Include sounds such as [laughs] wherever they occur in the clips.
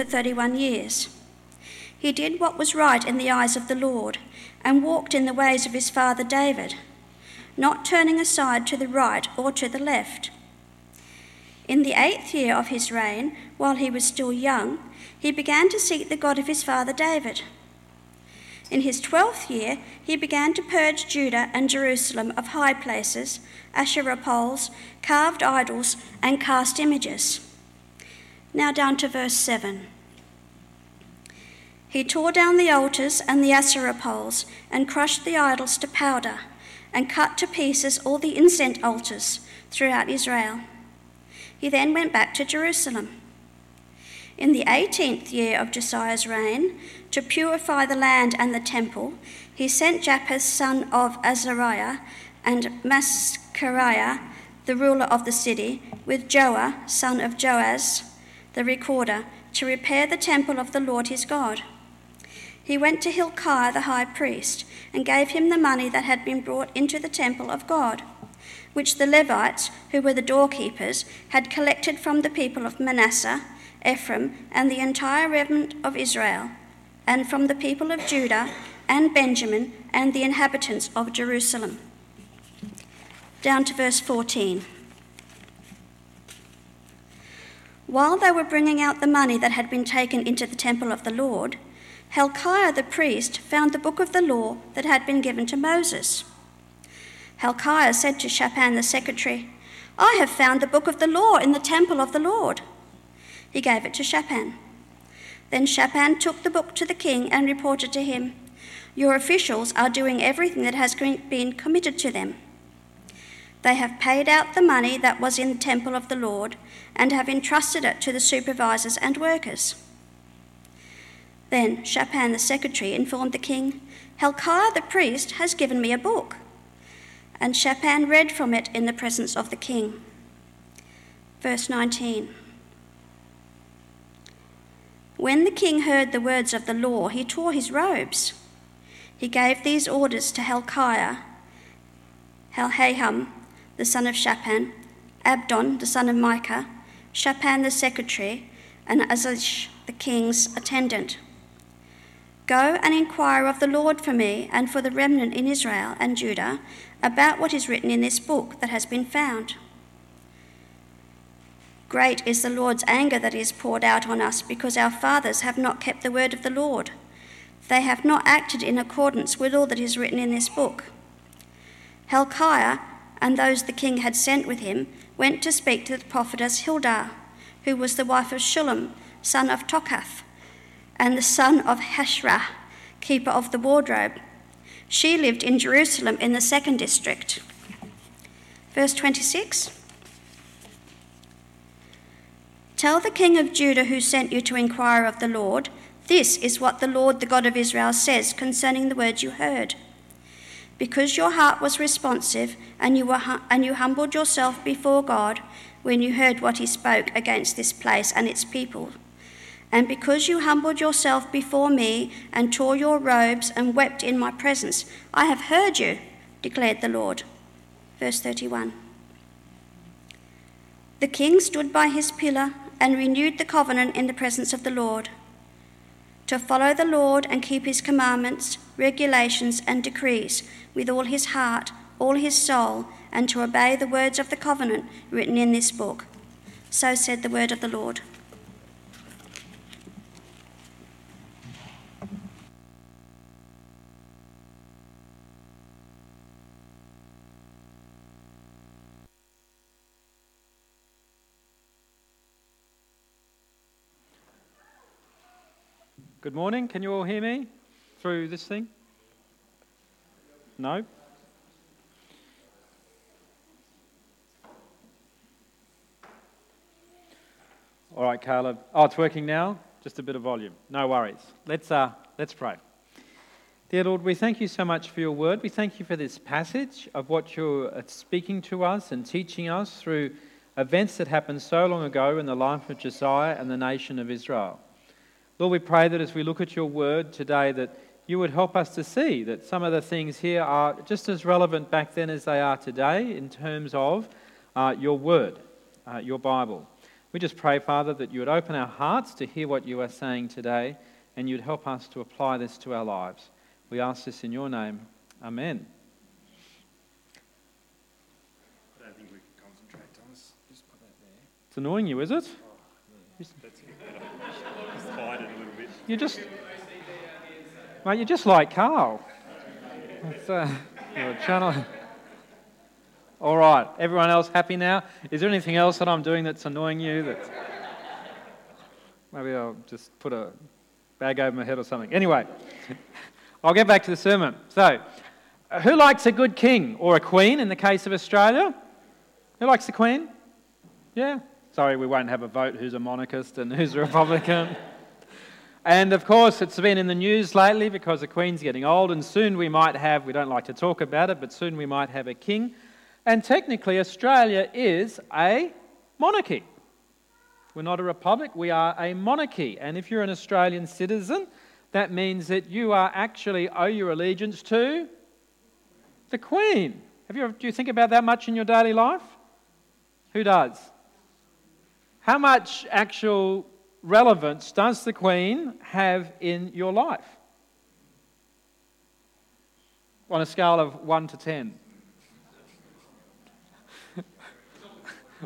for 31 years. He did what was right in the eyes of the Lord and walked in the ways of his father David, not turning aside to the right or to the left. In the eighth year of his reign, while he was still young, he began to seek the God of his father David. In his twelfth year, he began to purge Judah and Jerusalem of high places, Asherah poles, carved idols, and cast images. Now down to verse 7. He tore down the altars and the Asherah poles, and crushed the idols to powder, and cut to pieces all the incense altars throughout Israel. He then went back to Jerusalem. In the eighteenth year of Josiah's reign, to purify the land and the temple, he sent Japheth, son of Azariah, and Masariah, the ruler of the city, with Joah, son of Joaz, the recorder, to repair the temple of the Lord his God. He went to Hilkiah the high priest and gave him the money that had been brought into the temple of God, which the Levites, who were the doorkeepers, had collected from the people of Manasseh, Ephraim, and the entire remnant of Israel and from the people of Judah and Benjamin and the inhabitants of Jerusalem. Down to verse 14. While they were bringing out the money that had been taken into the temple of the Lord, Hilkiah the priest found the book of the law that had been given to Moses. Hilkiah said to Shaphan the secretary, I have found the book of the law in the temple of the Lord. He gave it to Shaphan. Then Shaphan took the book to the king and reported to him, Your officials are doing everything that has been committed to them. They have paid out the money that was in the temple of the Lord and have entrusted it to the supervisors and workers. Then Shaphan the secretary informed the king, Hilkiah the priest has given me a book. And Shaphan read from it in the presence of the king. Verse 19. When the king heard the words of the law, he tore his robes. He gave these orders to Hilkiah, Elhaham, the son of Shaphan, Abdon, the son of Micah, Shaphan the secretary, and Azish, the king's attendant. Go and inquire of the Lord for me and for the remnant in Israel and Judah about what is written in this book that has been found. Great is the Lord's anger that is poured out on us because our fathers have not kept the word of the Lord. They have not acted in accordance with all that is written in this book. Hilkiah and those the king had sent with him went to speak to the prophetess Huldah, who was the wife of Shallum, son of Tokhath, and the son of Hasrah, keeper of the wardrobe. She lived in Jerusalem in the second district. Verse 26. Tell the king of Judah who sent you to inquire of the Lord, this is what the Lord, the God of Israel, says concerning the words you heard. Because your heart was responsive and you, were and you humbled yourself before God when you heard what he spoke against this place and its people, and because you humbled yourself before me and tore your robes and wept in my presence, I have heard you, declared the Lord. Verse 31. The king stood by his pillar and renewed the covenant in the presence of the Lord. To follow the Lord and keep his commandments, regulations, and decrees with all his heart, all his soul, and to obey the words of the covenant written in this book. So said the word of the Lord. Good morning. Can you all hear me through this thing? No? All right, Caleb. Oh, it's working now. Just a bit of volume. No worries. Let's, uh, let's pray. Dear Lord, we thank you so much for your word. We thank you for this passage of what you're uh, speaking to us and teaching us through events that happened so long ago in the life of Josiah and the nation of Israel. Lord, we pray that as we look at your word today, that you would help us to see that some of the things here are just as relevant back then as they are today in terms of uh, your word, uh, your Bible. We just pray, Father, that you would open our hearts to hear what you are saying today and you'd help us to apply this to our lives. We ask this in your name. Amen. I don't think we can concentrate, Thomas. Just put that there. It's annoying you, is it? That's better. Just hide it a little bit. You just, mate, you're just like Carl. Uh, channel. All right, everyone else happy now? Is there anything else that I'm doing that's annoying you? That maybe I'll just put a bag over my head or something. Anyway, I'll get back to the sermon. So, uh, who likes a good king or a queen in the case of Australia? Who likes the queen? Yeah. Sorry, we won't have a vote who's a monarchist and who's a Republican. And of course, it's been in the news lately because the Queen's getting old, and soon we might have, we don't like to talk about it, but soon we might have a king. And technically, Australia is a monarchy. We're not a republic, we are a monarchy. And if you're an Australian citizen, that means that you are actually owe your allegiance to the Queen. Have you, do you think about that much in your daily life? Who does? How much actual relevance does the Queen have in your life? On a scale of 1 to 10. [laughs]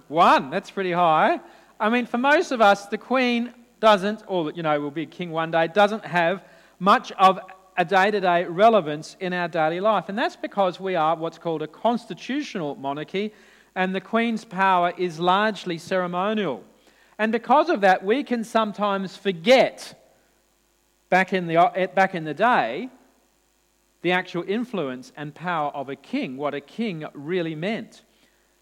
One, that's pretty high. I mean, for most of us, the Queen doesn't, or, you know, will be king one day, doesn't have much of a day to day relevance in our daily life. And that's because we are what's called a constitutional monarchy, and the Queen's power is largely ceremonial. And because of that, we can sometimes forget back in the, eh, back in the day the actual influence and power of a king, what a king really meant.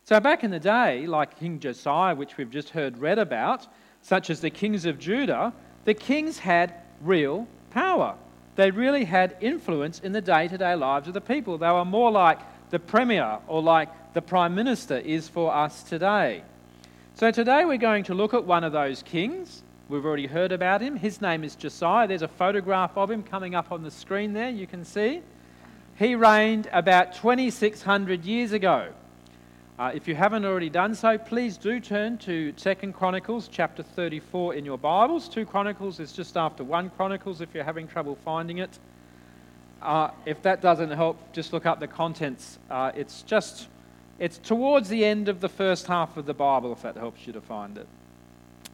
So, back in the day, like King Josiah, which we've just heard read about, such as the kings of Judah, the kings had real power. They really had influence in the day to day lives of the people. They were more like the premier or like the prime minister is for us today. So, today we're going to look at one of those kings. We've already heard about him. His name is Josiah. There's a photograph of him coming up on the screen there, you can see. He reigned about 2,600 years ago. Uh, if you haven't already done so, please do turn to Second Chronicles chapter 34 in your Bibles. 2 Chronicles is just after 1 Chronicles if you're having trouble finding it. Uh, if that doesn't help, just look up the contents. Uh, it's just, it's towards the end of the first half of the Bible if that helps you to find it.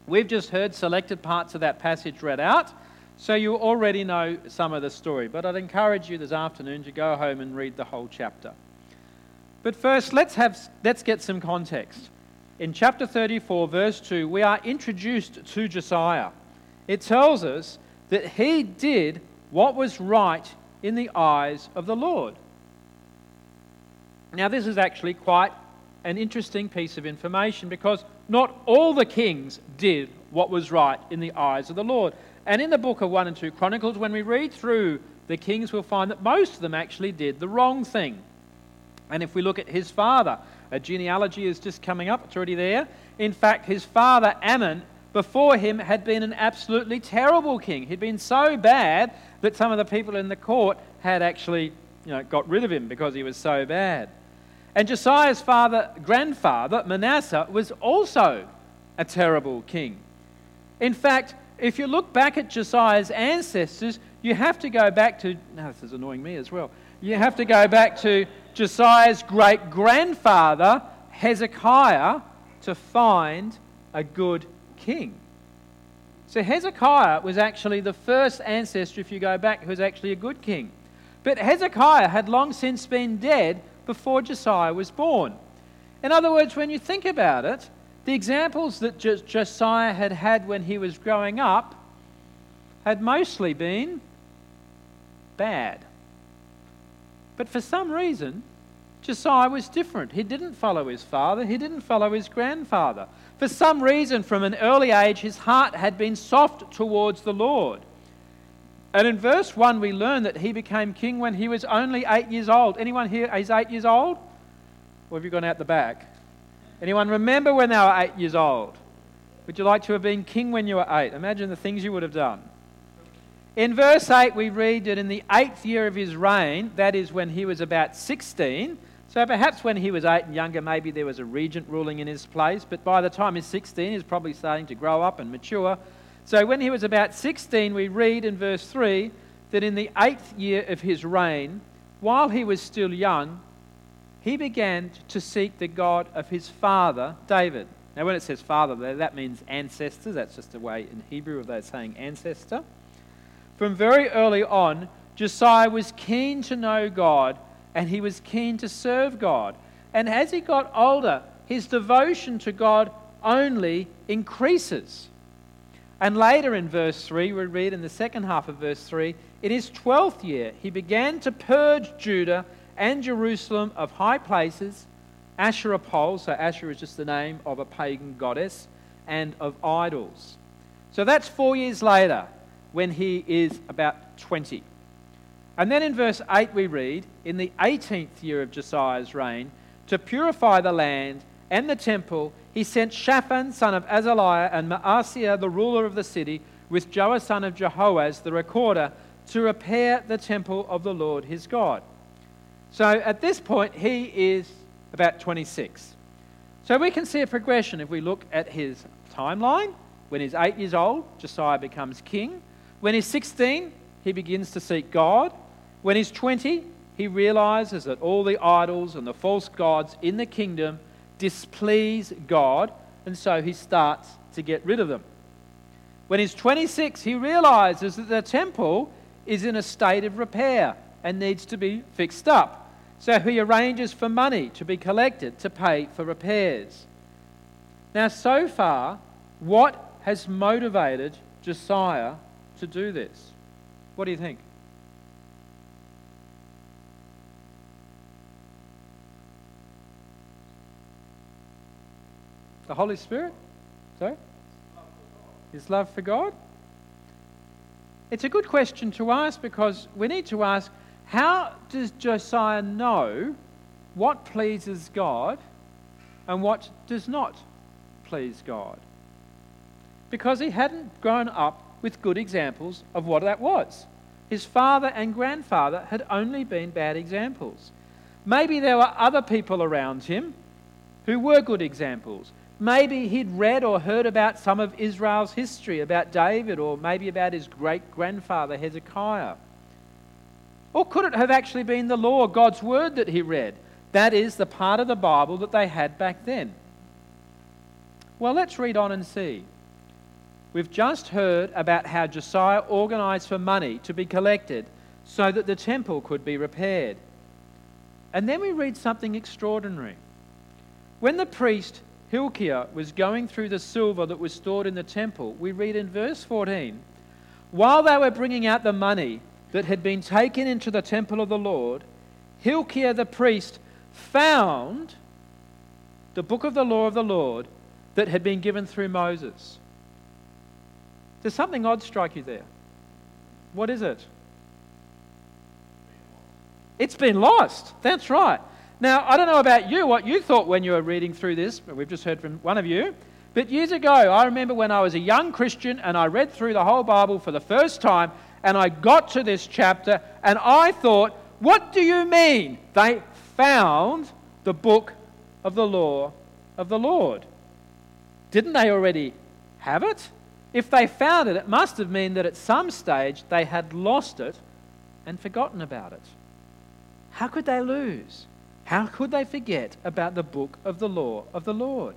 We've just heard selected parts of that passage read out, so you already know some of the story. But I'd encourage you this afternoon to go home and read the whole chapter. But first, let's, have, let's get some context. In chapter 34, verse 2, we are introduced to Josiah. It tells us that he did what was right in the eyes of the Lord. Now, this is actually quite an interesting piece of information because not all the kings did what was right in the eyes of the Lord. And in the book of 1 and 2 Chronicles, when we read through the kings, we'll find that most of them actually did the wrong thing. And if we look at his father, a genealogy is just coming up, it's already there. In fact, his father, Amon, before him had been an absolutely terrible king. He'd been so bad that some of the people in the court had actually you know, got rid of him because he was so bad. And Josiah's father, grandfather, Manasseh, was also a terrible king. In fact, if you look back at Josiah's ancestors, you have to go back to. Now, this is annoying me as well. You have to go back to Josiah's great grandfather, Hezekiah, to find a good king. So Hezekiah was actually the first ancestor, if you go back, who was actually a good king. But Hezekiah had long since been dead before Josiah was born. In other words, when you think about it, the examples that Josiah had had when he was growing up had mostly been bad. But for some reason, Josiah was different. He didn't follow his father, he didn't follow his grandfather. For some reason, from an early age, his heart had been soft towards the Lord. And in verse 1, we learn that he became king when he was only eight years old. Anyone here is eight years old? Or have you gone out the back? Anyone remember when they were eight years old? Would you like to have been king when you were eight? Imagine the things you would have done. In verse 8, we read that in the eighth year of his reign, that is when he was about 16, So perhaps when he was eight and younger, maybe there was a regent ruling in his place, but by the time he's 16, he's probably starting to grow up and mature. So when he was about 16, we read in verse 3 that in the eighth year of his reign, while he was still young, he began to seek the God of his father, David. Now, when it says father that means ancestor. That's just a way in Hebrew of they saying ancestor. From very early on, Josiah was keen to know God and he was keen to serve God. And as he got older, his devotion to God only increases. And later in verse 3, we read in the second half of verse 3 in his 12th year, he began to purge Judah and Jerusalem of high places, Asherah poles, so Asherah is just the name of a pagan goddess, and of idols. So that's four years later when he is about 20. And then in verse 8 we read, In the 18th year of Josiah's reign, to purify the land and the temple, he sent Shaphan, son of Azaliah, and Maaseiah, the ruler of the city, with Joah, son of Jehoaz, the recorder, to repair the temple of the Lord his God. So at this point, he is about 26. So we can see a progression if we look at his timeline. When he's eight years old, Josiah becomes king. When he's 16, he begins to seek God. When he's 20, he realizes that all the idols and the false gods in the kingdom displease God, and so he starts to get rid of them. When he's 26, he realizes that the temple is in a state of repair and needs to be fixed up. So he arranges for money to be collected to pay for repairs. Now, so far, what has motivated Josiah to do this? What do you think? The Holy Spirit? Sorry? His love for God? It's a good question to ask because we need to ask how does Josiah know what pleases God and what does not please God? Because he hadn't grown up with good examples of what that was. His father and grandfather had only been bad examples. Maybe there were other people around him who were good examples. Maybe he'd read or heard about some of Israel's history, about David, or maybe about his great grandfather Hezekiah. Or could it have actually been the law, God's word, that he read? That is the part of the Bible that they had back then. Well, let's read on and see. We've just heard about how Josiah organized for money to be collected so that the temple could be repaired. And then we read something extraordinary. When the priest Hilkiah was going through the silver that was stored in the temple, we read in verse 14 While they were bringing out the money that had been taken into the temple of the Lord, Hilkiah the priest found the book of the law of the Lord that had been given through Moses. Does something odd strike you there? What is it? It's been lost. That's right. Now, I don't know about you, what you thought when you were reading through this. But we've just heard from one of you. But years ago, I remember when I was a young Christian and I read through the whole Bible for the first time, and I got to this chapter, and I thought, what do you mean? They found the book of the law of the Lord. Didn't they already have it? If they found it, it must have meant that at some stage they had lost it and forgotten about it. How could they lose? How could they forget about the book of the law of the Lord?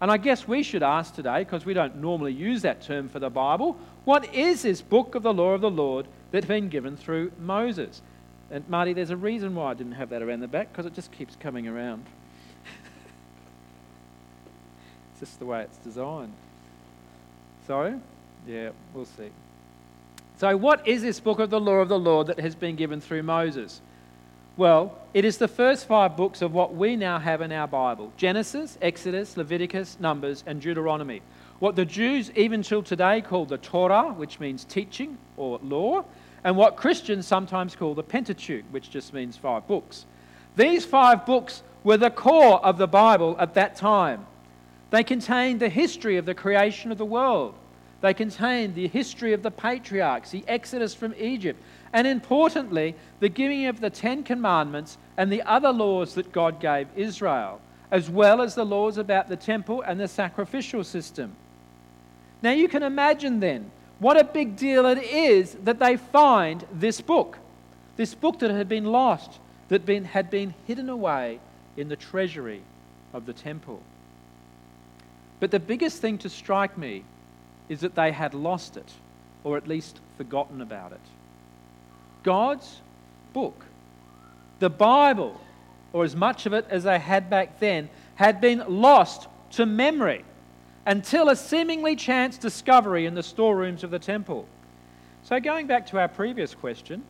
And I guess we should ask today, because we don't normally use that term for the Bible, what is this book of the law of the Lord that's been given through Moses? And Marty, there's a reason why I didn't have that around the back, because it just keeps coming around. [laughs] it's just the way it's designed. So, Yeah, we'll see. So, what is this book of the law of the Lord that has been given through Moses? Well, it is the first five books of what we now have in our Bible Genesis, Exodus, Leviticus, Numbers, and Deuteronomy. What the Jews, even till today, call the Torah, which means teaching or law, and what Christians sometimes call the Pentateuch, which just means five books. These five books were the core of the Bible at that time. They contained the history of the creation of the world, They contained the history of the patriarchs, the exodus from Egypt, and importantly, the giving of the Ten Commandments and the other laws that God gave Israel, as well as the laws about the temple and the sacrificial system. Now you can imagine then what a big deal it is that they find this book, this book that had been lost, that been, had been hidden away in the treasury of the temple. But the biggest thing to strike me is that they had lost it, or at least forgotten about it. God's book, the Bible, or as much of it as they had back then, had been lost to memory until a seemingly chance discovery in the storerooms of the temple. So, going back to our previous question,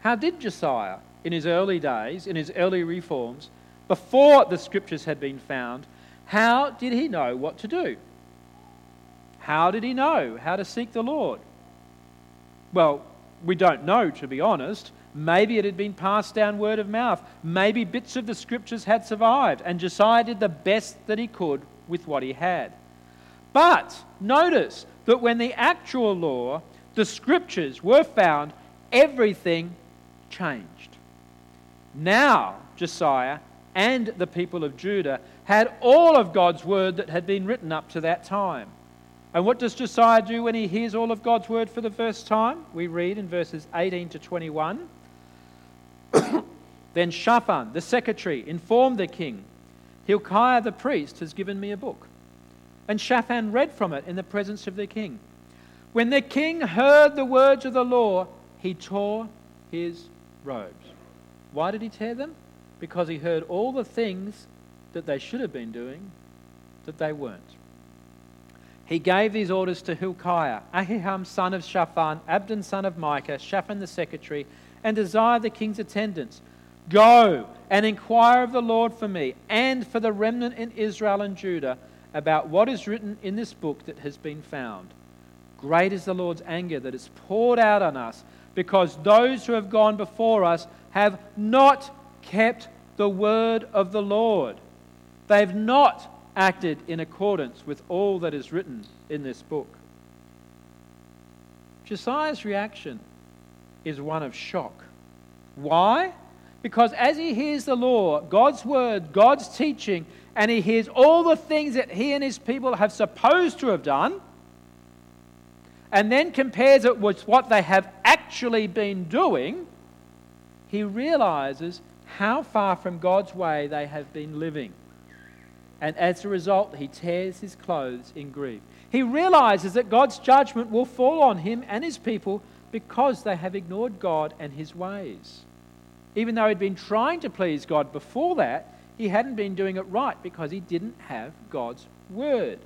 how did Josiah, in his early days, in his early reforms, before the scriptures had been found, how did he know what to do? How did he know how to seek the Lord? Well, we don't know, to be honest. Maybe it had been passed down word of mouth. Maybe bits of the scriptures had survived, and Josiah did the best that he could with what he had. But notice that when the actual law, the scriptures, were found, everything changed. Now, Josiah and the people of Judah had all of God's word that had been written up to that time. And what does Josiah do when he hears all of God's word for the first time? We read in verses 18 to 21. [coughs] then Shaphan, the secretary, informed the king, Hilkiah the priest has given me a book. And Shaphan read from it in the presence of the king. When the king heard the words of the law, he tore his robes. Why did he tear them? Because he heard all the things that they should have been doing that they weren't. He gave these orders to Hilkiah, Ahikam son of Shaphan, Abdon son of Micah, Shaphan the secretary, and Uzziah the king's attendants. Go and inquire of the Lord for me and for the remnant in Israel and Judah about what is written in this book that has been found. Great is the Lord's anger that is poured out on us because those who have gone before us have not kept the word of the Lord. They've not acted in accordance with all that is written in this book. Josiah's reaction is one of shock. Why? Because as he hears the law, God's word, God's teaching, and he hears all the things that he and his people have supposed to have done, and then compares it with what they have actually been doing, he realizes how far from God's way they have been living. And as a result, he tears his clothes in grief. He realizes that God's judgment will fall on him and his people because they have ignored God and his ways. Even though he'd been trying to please God before that, he hadn't been doing it right because he didn't have God's word.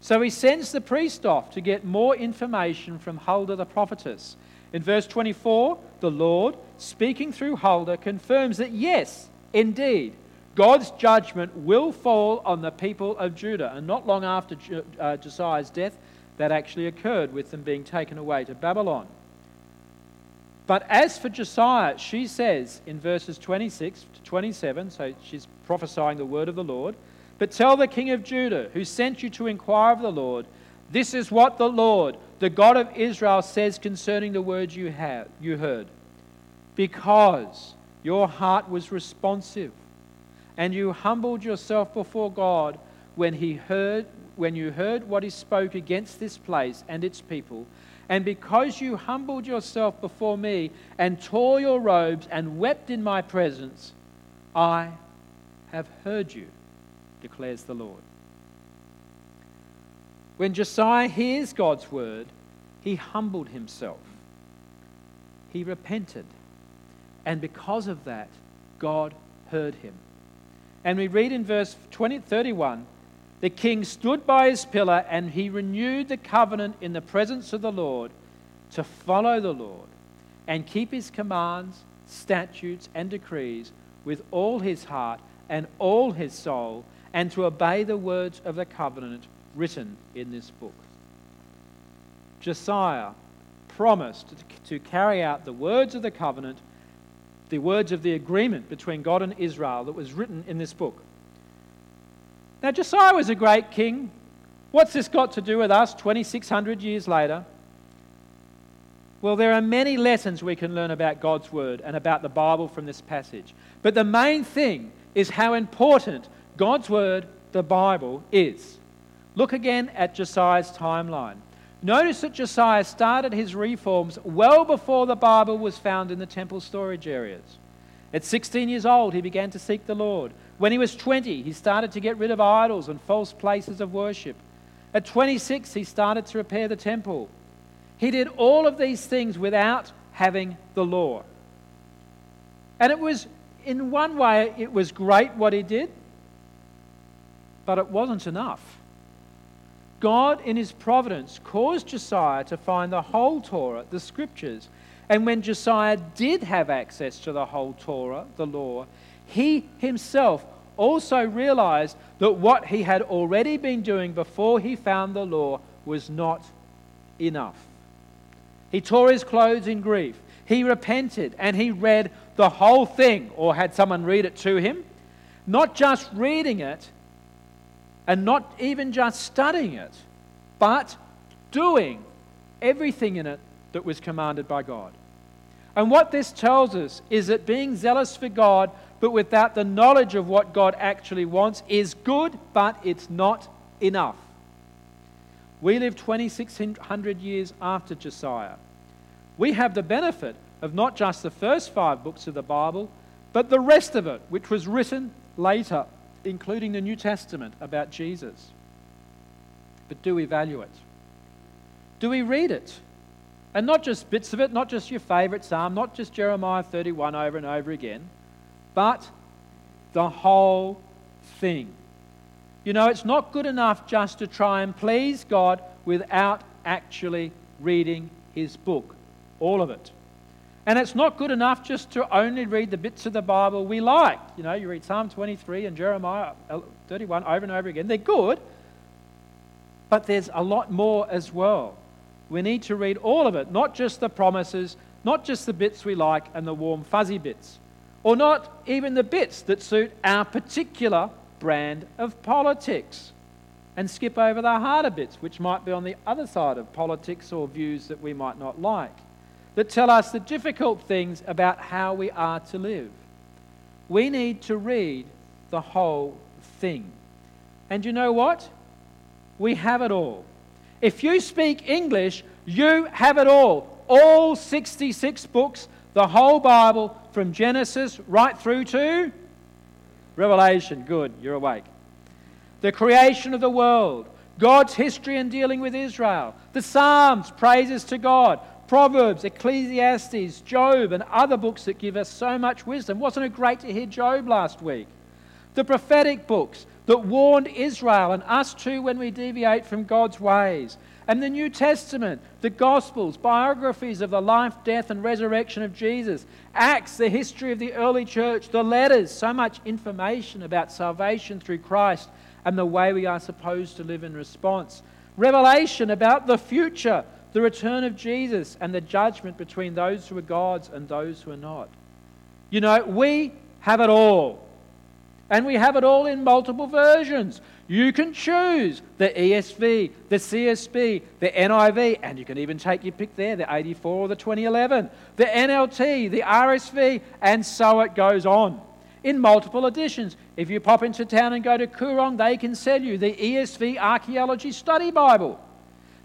So he sends the priest off to get more information from Huldah the prophetess. In verse 24, the Lord, speaking through Huldah, confirms that yes, indeed, God's judgment will fall on the people of Judah. And not long after uh, Josiah's death, that actually occurred with them being taken away to Babylon. But as for Josiah, she says in verses 26 to 27, so she's prophesying the word of the Lord, but tell the king of Judah, who sent you to inquire of the Lord, this is what the Lord, the God of Israel, says concerning the words you, have, you heard. Because your heart was responsive and you humbled yourself before God when he heard when you heard what he spoke against this place and its people. And because you humbled yourself before me and tore your robes and wept in my presence I have heard you declares the Lord. When Josiah hears God's word he humbled himself. He repented. And because of that God heard him and we read in verse 20, 31 the king stood by his pillar and he renewed the covenant in the presence of the Lord to follow the Lord and keep his commands, statutes, and decrees with all his heart and all his soul, and to obey the words of the covenant written in this book. Josiah promised to carry out the words of the covenant the words of the agreement between God and Israel that was written in this book. Now, Josiah was a great king, What's this got to do with us 2,600 years later? Well, there are many lessons we can learn about God's Word and about the Bible from this passage. But the main thing is how important God's Word, the Bible, is. Look again at Josiah's timeline. Notice that Josiah started his reforms well before the Bible was found in the temple storage areas. At 16 years old, he began to seek the Lord. When he was 20, he started to get rid of idols and false places of worship. At 26, he started to repair the temple. He did all of these things without having the law. And it was, in one way, it was great what he did, but it wasn't enough. God, in his providence, caused Josiah to find the whole Torah, the scriptures. And when Josiah did have access to the whole Torah, the law, he himself also realized that what he had already been doing before he found the law was not enough. He tore his clothes in grief. He repented and he read the whole thing or had someone read it to him. Not just reading it and not even just studying it, but doing everything in it that was commanded by God. And what this tells us is that being zealous for God, but without the knowledge of what God actually wants, is good, but it's not enough. We live 2,600 years after Josiah. We have the benefit of not just the first five books of the Bible, but the rest of it, which was written later, including the New Testament about Jesus. But do we value it? Do we read it? And not just bits of it, not just your favourite psalm, not just Jeremiah 31 over and over again, but the whole thing. You know, it's not good enough just to try and please God without actually reading His book, all of it. And it's not good enough just to only read the bits of the Bible we like. You know, you read Psalm 23 and Jeremiah uh, 31 over and over again. They're good, but there's a lot more as well. We need to read all of it, not just the promises, not just the bits we like and the warm, fuzzy bits, or not even the bits that suit our particular brand of politics and skip over the harder bits, which might be on the other side of politics or views that we might not like, that tell us the difficult things about how we are to live. We need to read the whole thing. And you know what? We have it all. If you speak English, you have it all. All 66 books, the whole Bible, from Genesis right through to Revelation, good, you're awake. The creation of the world, God's history in dealing with Israel, the Psalms, praises to God, Proverbs, Ecclesiastes, Job, and other books that give us so much wisdom. Wasn't it great to hear Job last week? The prophetic books that warned Israel and us too when we deviate from God's ways and the New Testament, the Gospels, biographies of the life, death, and resurrection of Jesus, Acts, the history of the early church, the letters, so much information about salvation through Christ and the way we are supposed to live in response. Revelation about the future, the return of Jesus, and the judgment between those who are God's and those who are not. You know, we have it all. And we have it all in multiple versions. You can choose the ESV, the CSB, the NIV, and you can even take your pick there, the 84 or the 2011, the NLT, the RSV, and so it goes on. In multiple editions. If you pop into town and go to Koorong, they can sell you the ESV Archaeology Study Bible,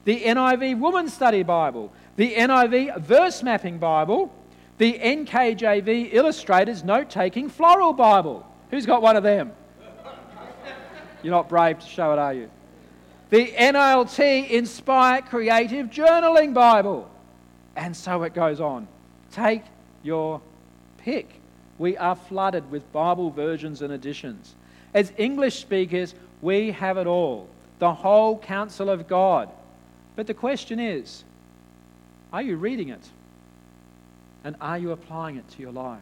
the NIV Woman Study Bible, the NIV Verse Mapping Bible, the NKJV Illustrators Note Taking Floral Bible. Who's got one of them? You're not brave to show it, are you? The NLT Inspire Creative Journaling Bible. And so it goes on. Take your pick. We are flooded with Bible versions and editions. As English speakers, we have it all the whole counsel of God. But the question is are you reading it? And are you applying it to your life?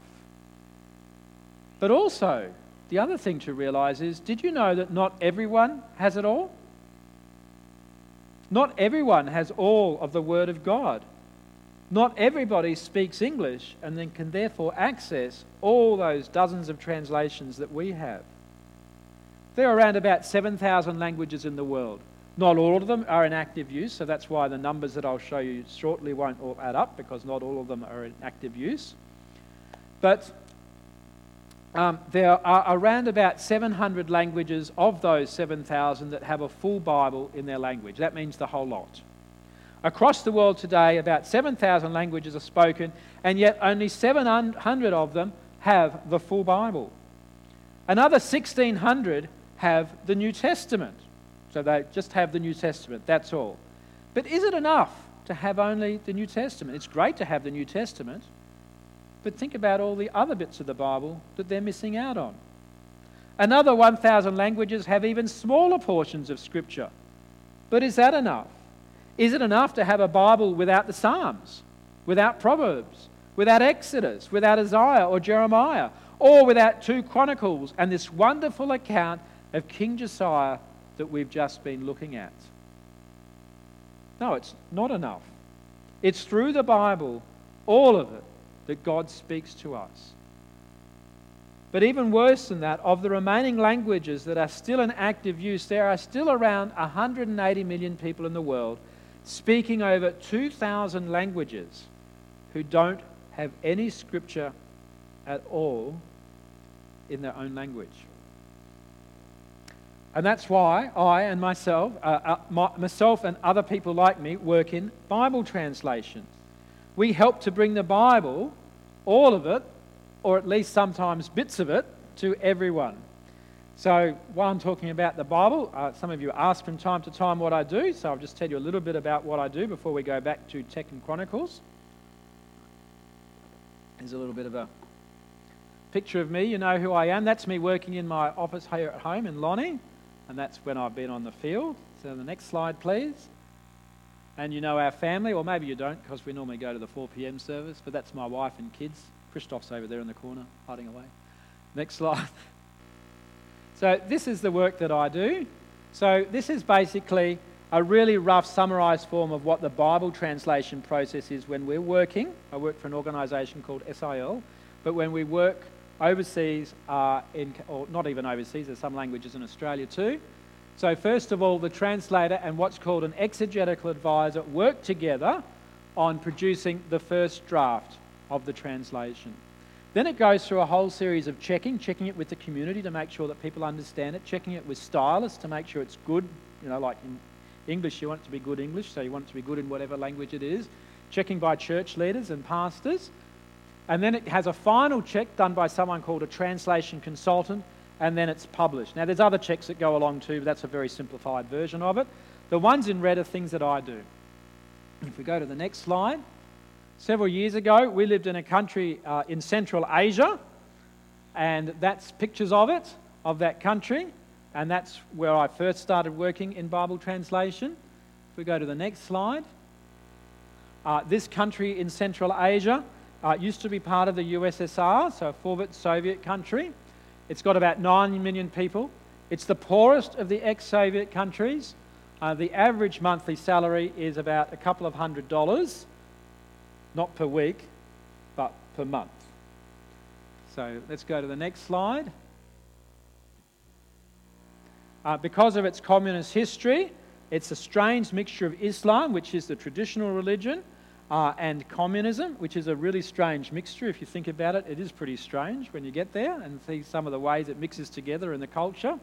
But also, the other thing to realize is did you know that not everyone has it all? Not everyone has all of the Word of God. Not everybody speaks English and then can therefore access all those dozens of translations that we have. There are around about 7,000 languages in the world. Not all of them are in active use, so that's why the numbers that I'll show you shortly won't all add up because not all of them are in active use. But um, there are around about 700 languages of those 7,000 that have a full Bible in their language. That means the whole lot. Across the world today, about 7,000 languages are spoken, and yet only 700 of them have the full Bible. Another 1,600 have the New Testament. So they just have the New Testament, that's all. But is it enough to have only the New Testament? It's great to have the New Testament, but think about all the other bits of the Bible that they're missing out on. Another 1,000 languages have even smaller portions of Scripture. But is that enough? Is it enough to have a Bible without the Psalms, without Proverbs, without Exodus, without Isaiah or Jeremiah, or without two Chronicles and this wonderful account of King Josiah that we've just been looking at? No, it's not enough. It's through the Bible, all of it, that God speaks to us. But even worse than that, of the remaining languages that are still in active use, there are still around 180 million people in the world speaking over 2,000 languages who don't have any scripture at all in their own language. And that's why I and myself, uh, uh, my, myself and other people like me work in Bible translation. We help to bring the Bible, all of it, or at least sometimes bits of it, to everyone. So, while I'm talking about the Bible, uh, some of you ask from time to time what I do, so I'll just tell you a little bit about what I do before we go back to Second Chronicles. There's a little bit of a picture of me. You know who I am. That's me working in my office here at home in Lonnie, and that's when I've been on the field. So, the next slide, please. And you know our family, or maybe you don't because we normally go to the 4 p.m. service, but that's my wife and kids. Christoph's over there in the corner, hiding away. Next slide. [laughs] So, this is the work that I do. So, this is basically a really rough summarized form of what the Bible translation process is when we're working. I work for an organization called SIL, but when we work overseas, uh, in, or not even overseas, there's some languages in Australia too. So, first of all, the translator and what's called an exegetical advisor work together on producing the first draft of the translation. Then it goes through a whole series of checking, checking it with the community to make sure that people understand it, checking it with stylists to make sure it's good. You know, like in English, you want it to be good English, so you want it to be good in whatever language it is. Checking by church leaders and pastors. And then it has a final check done by someone called a translation consultant, and then it's published. Now, there's other checks that go along too, but that's a very simplified version of it. The ones in red are things that I do. If we go to the next slide. Several years ago, we lived in a country uh, in Central Asia, and that's pictures of it, of that country, and that's where I first started working in Bible translation. If we go to the next slide, uh, this country in Central Asia uh, used to be part of the USSR, so a former Soviet country. It's got about 9 million people. It's the poorest of the ex Soviet countries. Uh, the average monthly salary is about a couple of hundred dollars not per week, but per month. So let's go to the next slide. Uh, because of its communist history, it's a strange mixture of Islam, which is the traditional religion, uh, and communism, which is a really strange mixture. If you think about it, it is pretty strange when you get there and see some of the ways it mixes together in the culture.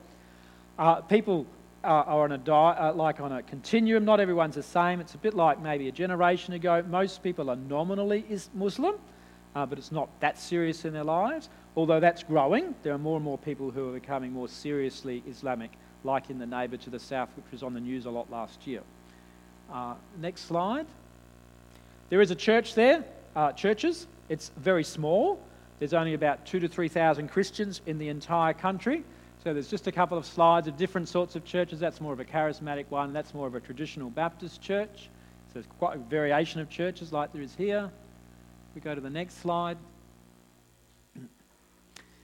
Uh, people uh, are on a di- uh, like on a continuum. Not everyone's the same. It's a bit like maybe a generation ago. Most people are nominally is Muslim, uh, but it's not that serious in their lives. Although that's growing, there are more and more people who are becoming more seriously Islamic, like in the neighbour to the south, which was on the news a lot last year. Uh, next slide. There is a church there, uh, churches. It's very small. There's only about two to three thousand Christians in the entire country. So there's just a couple of slides of different sorts of churches. That's more of a charismatic one. That's more of a traditional Baptist church. So there's quite a variation of churches like there is here. We go to the next slide. [clears throat]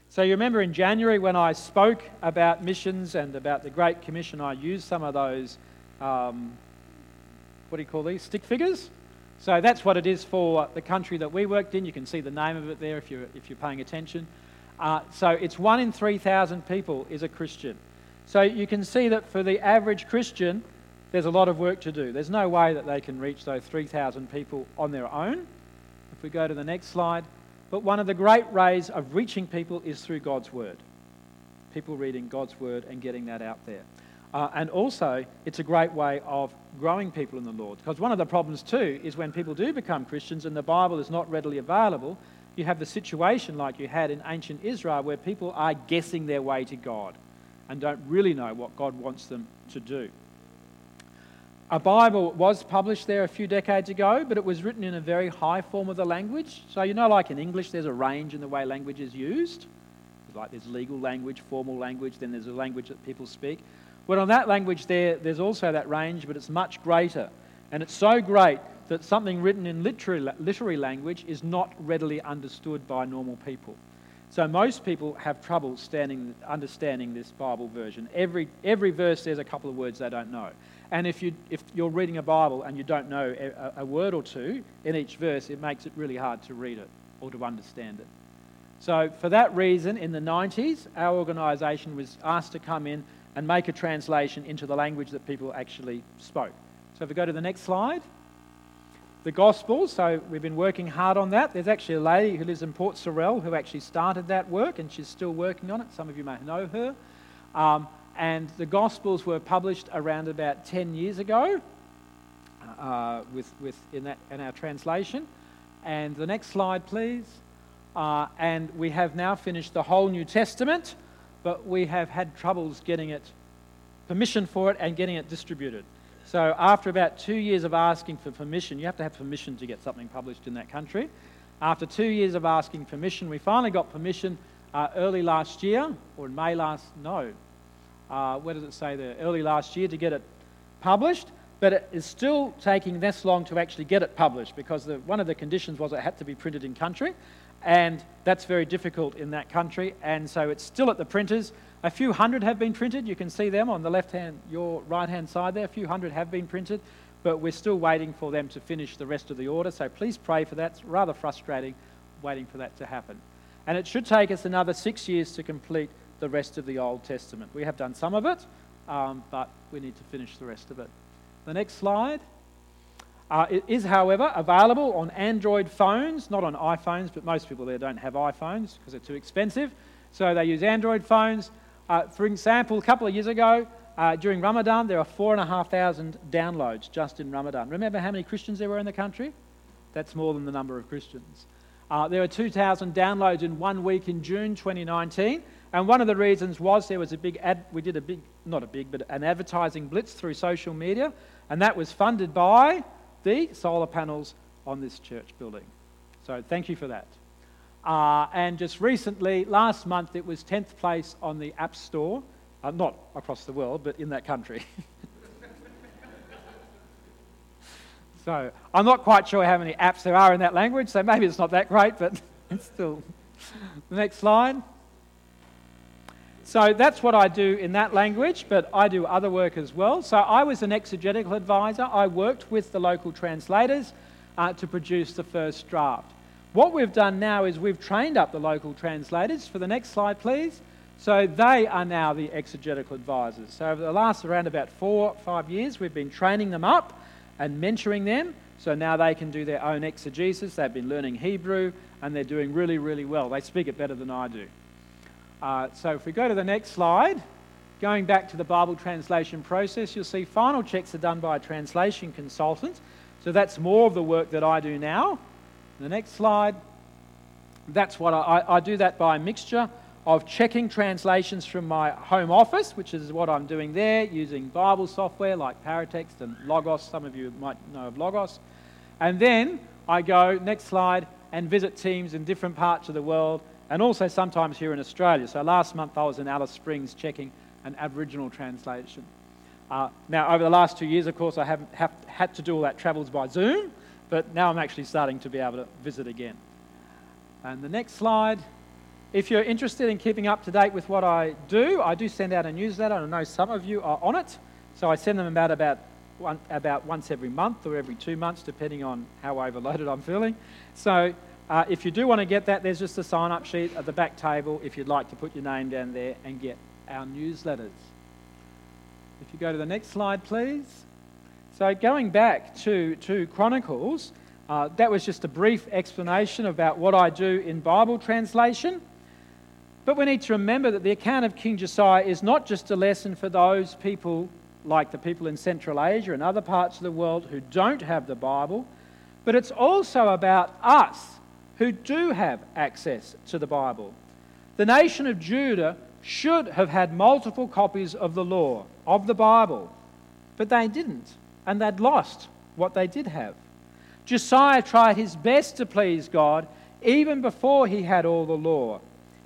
So you remember in January when I spoke about missions and about the Great Commission, I used some of those, um, what do you call these, stick figures? So that's what it is for the country that we worked in. You can see the name of it there if you're, if you're paying attention. Uh, so it's one in 3,000 people is a Christian. So you can see that for the average Christian, there's a lot of work to do. There's no way that they can reach those 3,000 people on their own. If we go to the next slide, but one of the great ways of reaching people is through God's Word. People reading God's Word and getting that out there. Uh, and also, it's a great way of growing people in the Lord. Because one of the problems, too, is when people do become Christians and the Bible is not readily available, you have the situation like you had in ancient Israel where people are guessing their way to God and don't really know what God wants them to do. A Bible was published there a few decades ago, but it was written in a very high form of the language. So, you know, like in English, there's a range in the way language is used. Like there's legal language, formal language, then there's a language that people speak. Well, on that language there, there's also that range, but it's much greater. And it's so great that something written in literary, literary language is not readily understood by normal people. So most people have trouble standing, understanding this Bible version. Every, every verse there's a couple of words they don't know. And if, you, if you're reading a Bible and you don't know a, a word or two in each verse, it makes it really hard to read it or to understand it. So, for that reason, in the 90s, our organisation was asked to come in and make a translation into the language that people actually spoke. So, if we go to the next slide, the Gospels. So, we've been working hard on that. There's actually a lady who lives in Port Sorell who actually started that work, and she's still working on it. Some of you may know her. Um, and the Gospels were published around about 10 years ago uh, with, with in, that, in our translation. And the next slide, please. Uh, and we have now finished the whole New Testament, but we have had troubles getting it permission for it and getting it distributed. So, after about two years of asking for permission, you have to have permission to get something published in that country. After two years of asking permission, we finally got permission uh, early last year, or in May last, no, uh, where does it say there? Early last year to get it published, but it is still taking this long to actually get it published because the, one of the conditions was it had to be printed in country, and that's very difficult in that country, and so it's still at the printers. A few hundred have been printed. You can see them on the left hand, your right hand side there. A few hundred have been printed, but we're still waiting for them to finish the rest of the order. So please pray for that. It's rather frustrating waiting for that to happen. And it should take us another six years to complete the rest of the Old Testament. We have done some of it, um, but we need to finish the rest of it. The next slide. Uh, it is, however, available on Android phones, not on iPhones, but most people there don't have iPhones because they're too expensive. So they use Android phones. Uh, for example, a couple of years ago, uh, during Ramadan, there were 4,500 downloads just in Ramadan. Remember how many Christians there were in the country? That's more than the number of Christians. Uh, there were 2,000 downloads in one week in June 2019. And one of the reasons was there was a big ad, we did a big, not a big, but an advertising blitz through social media, and that was funded by the solar panels on this church building. So thank you for that. Uh, and just recently, last month, it was 10th place on the App Store, uh, not across the world, but in that country. [laughs] so I'm not quite sure how many apps there are in that language, so maybe it's not that great, but [laughs] it's still. the next slide. So that's what I do in that language, but I do other work as well. So I was an exegetical advisor. I worked with the local translators uh, to produce the first draft. What we've done now is we've trained up the local translators. For the next slide, please. So they are now the exegetical advisors. So over the last around about four, five years, we've been training them up and mentoring them. So now they can do their own exegesis. They've been learning Hebrew and they're doing really, really well. They speak it better than I do. Uh, so if we go to the next slide, going back to the Bible translation process, you'll see final checks are done by a translation consultant. So that's more of the work that I do now. The next slide, that's what I, I do that by a mixture of checking translations from my home office, which is what I'm doing there, using Bible software like Paratext and Logos. Some of you might know of Logos. And then I go, next slide, and visit teams in different parts of the world and also sometimes here in Australia. So last month I was in Alice Springs checking an Aboriginal translation. Uh, now, over the last two years, of course, I haven't have, had to do all that travels by Zoom, but now I'm actually starting to be able to visit again. And the next slide. If you're interested in keeping up to date with what I do, I do send out a newsletter, and I know some of you are on it. So I send them about, about, one, about once every month or every two months, depending on how overloaded I'm feeling. So uh, if you do want to get that, there's just a sign up sheet at the back table if you'd like to put your name down there and get our newsletters. If you go to the next slide, please. So, going back to, to Chronicles, uh, that was just a brief explanation about what I do in Bible translation. But we need to remember that the account of King Josiah is not just a lesson for those people like the people in Central Asia and other parts of the world who don't have the Bible, but it's also about us who do have access to the Bible. The nation of Judah should have had multiple copies of the law, of the Bible, but they didn't, and they'd lost what they did have. Josiah tried his best to please God even before he had all the law.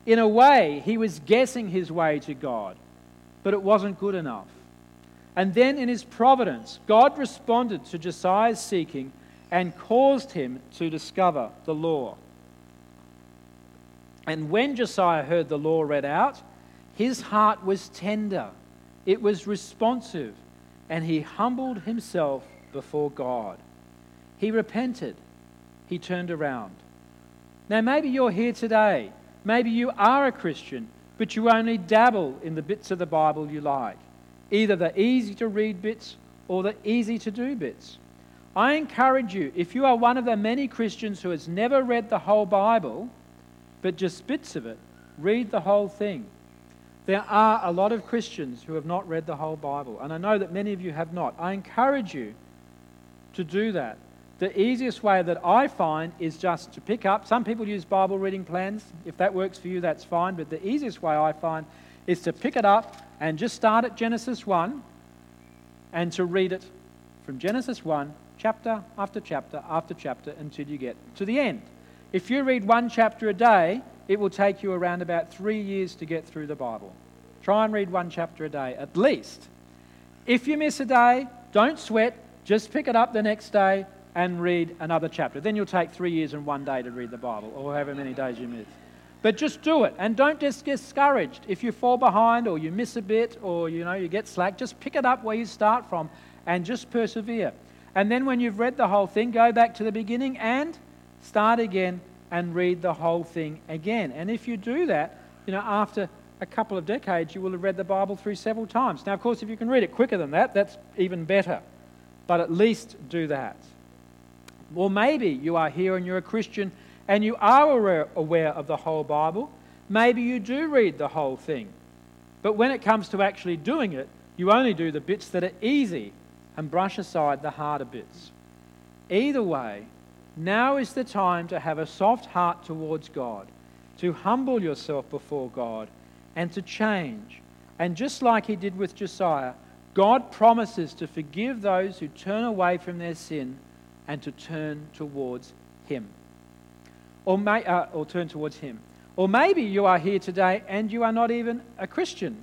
In a way, he was guessing his way to God, but it wasn't good enough. And then, in his providence, God responded to Josiah's seeking and caused him to discover the law. And when Josiah heard the law read out, his heart was tender, it was responsive, and he humbled himself before God. He repented, he turned around. Now, maybe you're here today. Maybe you are a Christian, but you only dabble in the bits of the Bible you like, either the easy to read bits or the easy to do bits. I encourage you, if you are one of the many Christians who has never read the whole Bible, but just bits of it, read the whole thing. There are a lot of Christians who have not read the whole Bible, and I know that many of you have not. I encourage you to do that. The easiest way that I find is just to pick up. Some people use Bible reading plans. If that works for you, that's fine. But the easiest way I find is to pick it up and just start at Genesis 1 and to read it from Genesis 1, chapter after chapter after chapter until you get to the end. If you read one chapter a day, it will take you around about three years to get through the Bible. Try and read one chapter a day, at least. If you miss a day, don't sweat. Just pick it up the next day and read another chapter. Then you'll take three years and one day to read the Bible, or however many days you miss. But just do it, and don't get discouraged. If you fall behind, or you miss a bit, or you know you get slack, just pick it up where you start from, and just persevere. And then when you've read the whole thing, go back to the beginning and start again and read the whole thing again. And if you do that, you know, after a couple of decades, you will have read the Bible through several times. Now, of course, if you can read it quicker than that, that's even better. But at least do that. Or maybe you are here and you're a Christian and you are aware of the whole Bible. Maybe you do read the whole thing. But when it comes to actually doing it, you only do the bits that are easy and brush aside the harder bits. Either way, now is the time to have a soft heart towards God, to humble yourself before God, and to change. And just like he did with Josiah, God promises to forgive those who turn away from their sin and to turn towards him. Or, may, uh, or turn towards him. Or maybe you are here today and you are not even a Christian,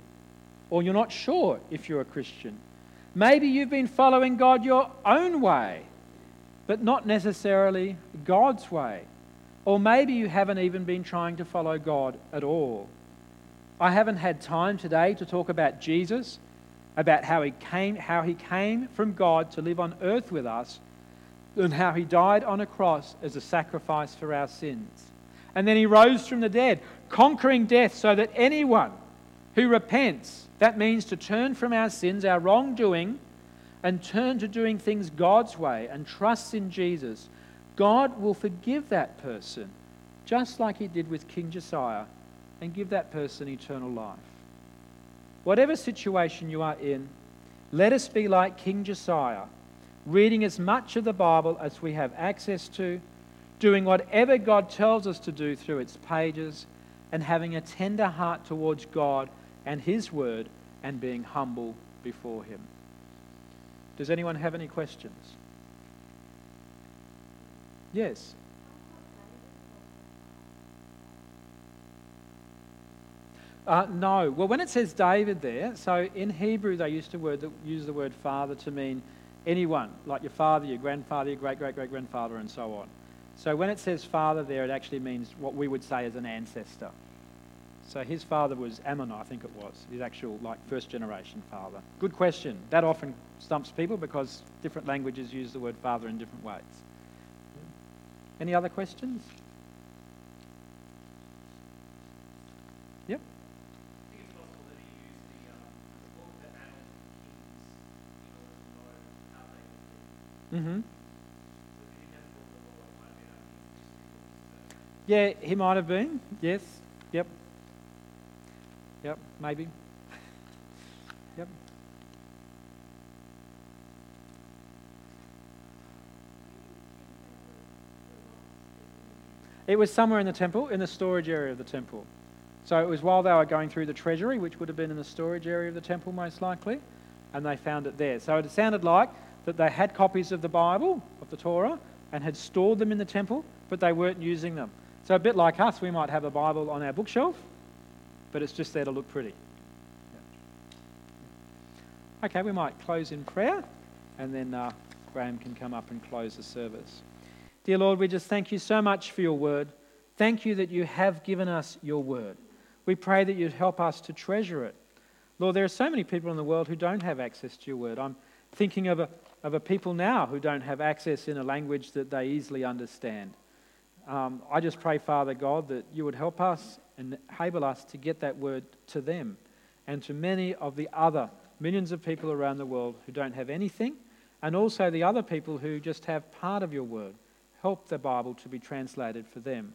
or you're not sure if you're a Christian. Maybe you've been following God your own way but not necessarily God's way. Or maybe you haven't even been trying to follow God at all. I haven't had time today to talk about Jesus, about how he came, how he came from God to live on earth with us, and how he died on a cross as a sacrifice for our sins. And then he rose from the dead, conquering death so that anyone who repents, that means to turn from our sins, our wrongdoing, and turn to doing things God's way and trusts in Jesus, God will forgive that person, just like He did with King Josiah, and give that person eternal life. Whatever situation you are in, let us be like King Josiah, reading as much of the Bible as we have access to, doing whatever God tells us to do through its pages, and having a tender heart towards God and His Word, and being humble before Him. Does anyone have any questions? Yes. Uh, no. Well, when it says David there, so in Hebrew they used to word, use the word father to mean anyone, like your father, your grandfather, your great great great grandfather, and so on. So when it says father there, it actually means what we would say as an ancestor. So his father was Amon, I think it was, his actual like first generation father. Good question. That often stumps people because different languages use the word father in different ways. Any other questions? Yep. Mm-hmm. Yeah, he might have been. Yes. Yep. Yep. Maybe. yep. It was somewhere in the temple, in the storage area of the temple. So it was while they were going through the treasury, which would have been in the storage area of the temple most likely, and they found it there. So it sounded like that they had copies of the Bible, of the Torah, and had stored them in the temple, but they weren't using them. So a bit like us, we might have a Bible on our bookshelf, but it's just there to look pretty. Okay, we might close in prayer, and then uh, Graham can come up and close the service. Dear Lord, we just thank you so much for your word. Thank you that you have given us your word. We pray that you'd help us to treasure it. Lord, there are so many people in the world who don't have access to your word. I'm thinking of a, of a people now who don't have access in a language that they easily understand. Um, I just pray, Father God, that you would help us enable us to get that word to them and to many of the other millions of people around the world who don't have anything, and also the other people who just have part of your word. Help the Bible to be translated for them.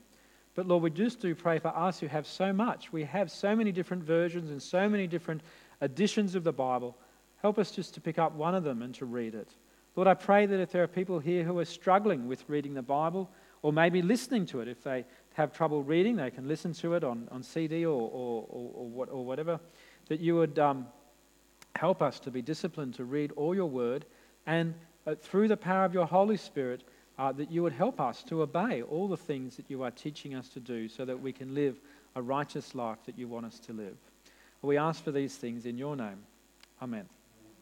But Lord, we just do pray for us who have so much. We have so many different versions and so many different editions of the Bible. Help us just to pick up one of them and to read it. Lord, I pray that if there are people here who are struggling with reading the Bible, or maybe listening to it, if they have trouble reading, they can listen to it on, on CD or, or, or, or, what, or whatever, that you would um, help us to be disciplined to read all your word, and uh, through the power of your Holy Spirit, uh, that you would help us to obey all the things that you are teaching us to do so that we can live a righteous life that you want us to live. We ask for these things in your name. Amen.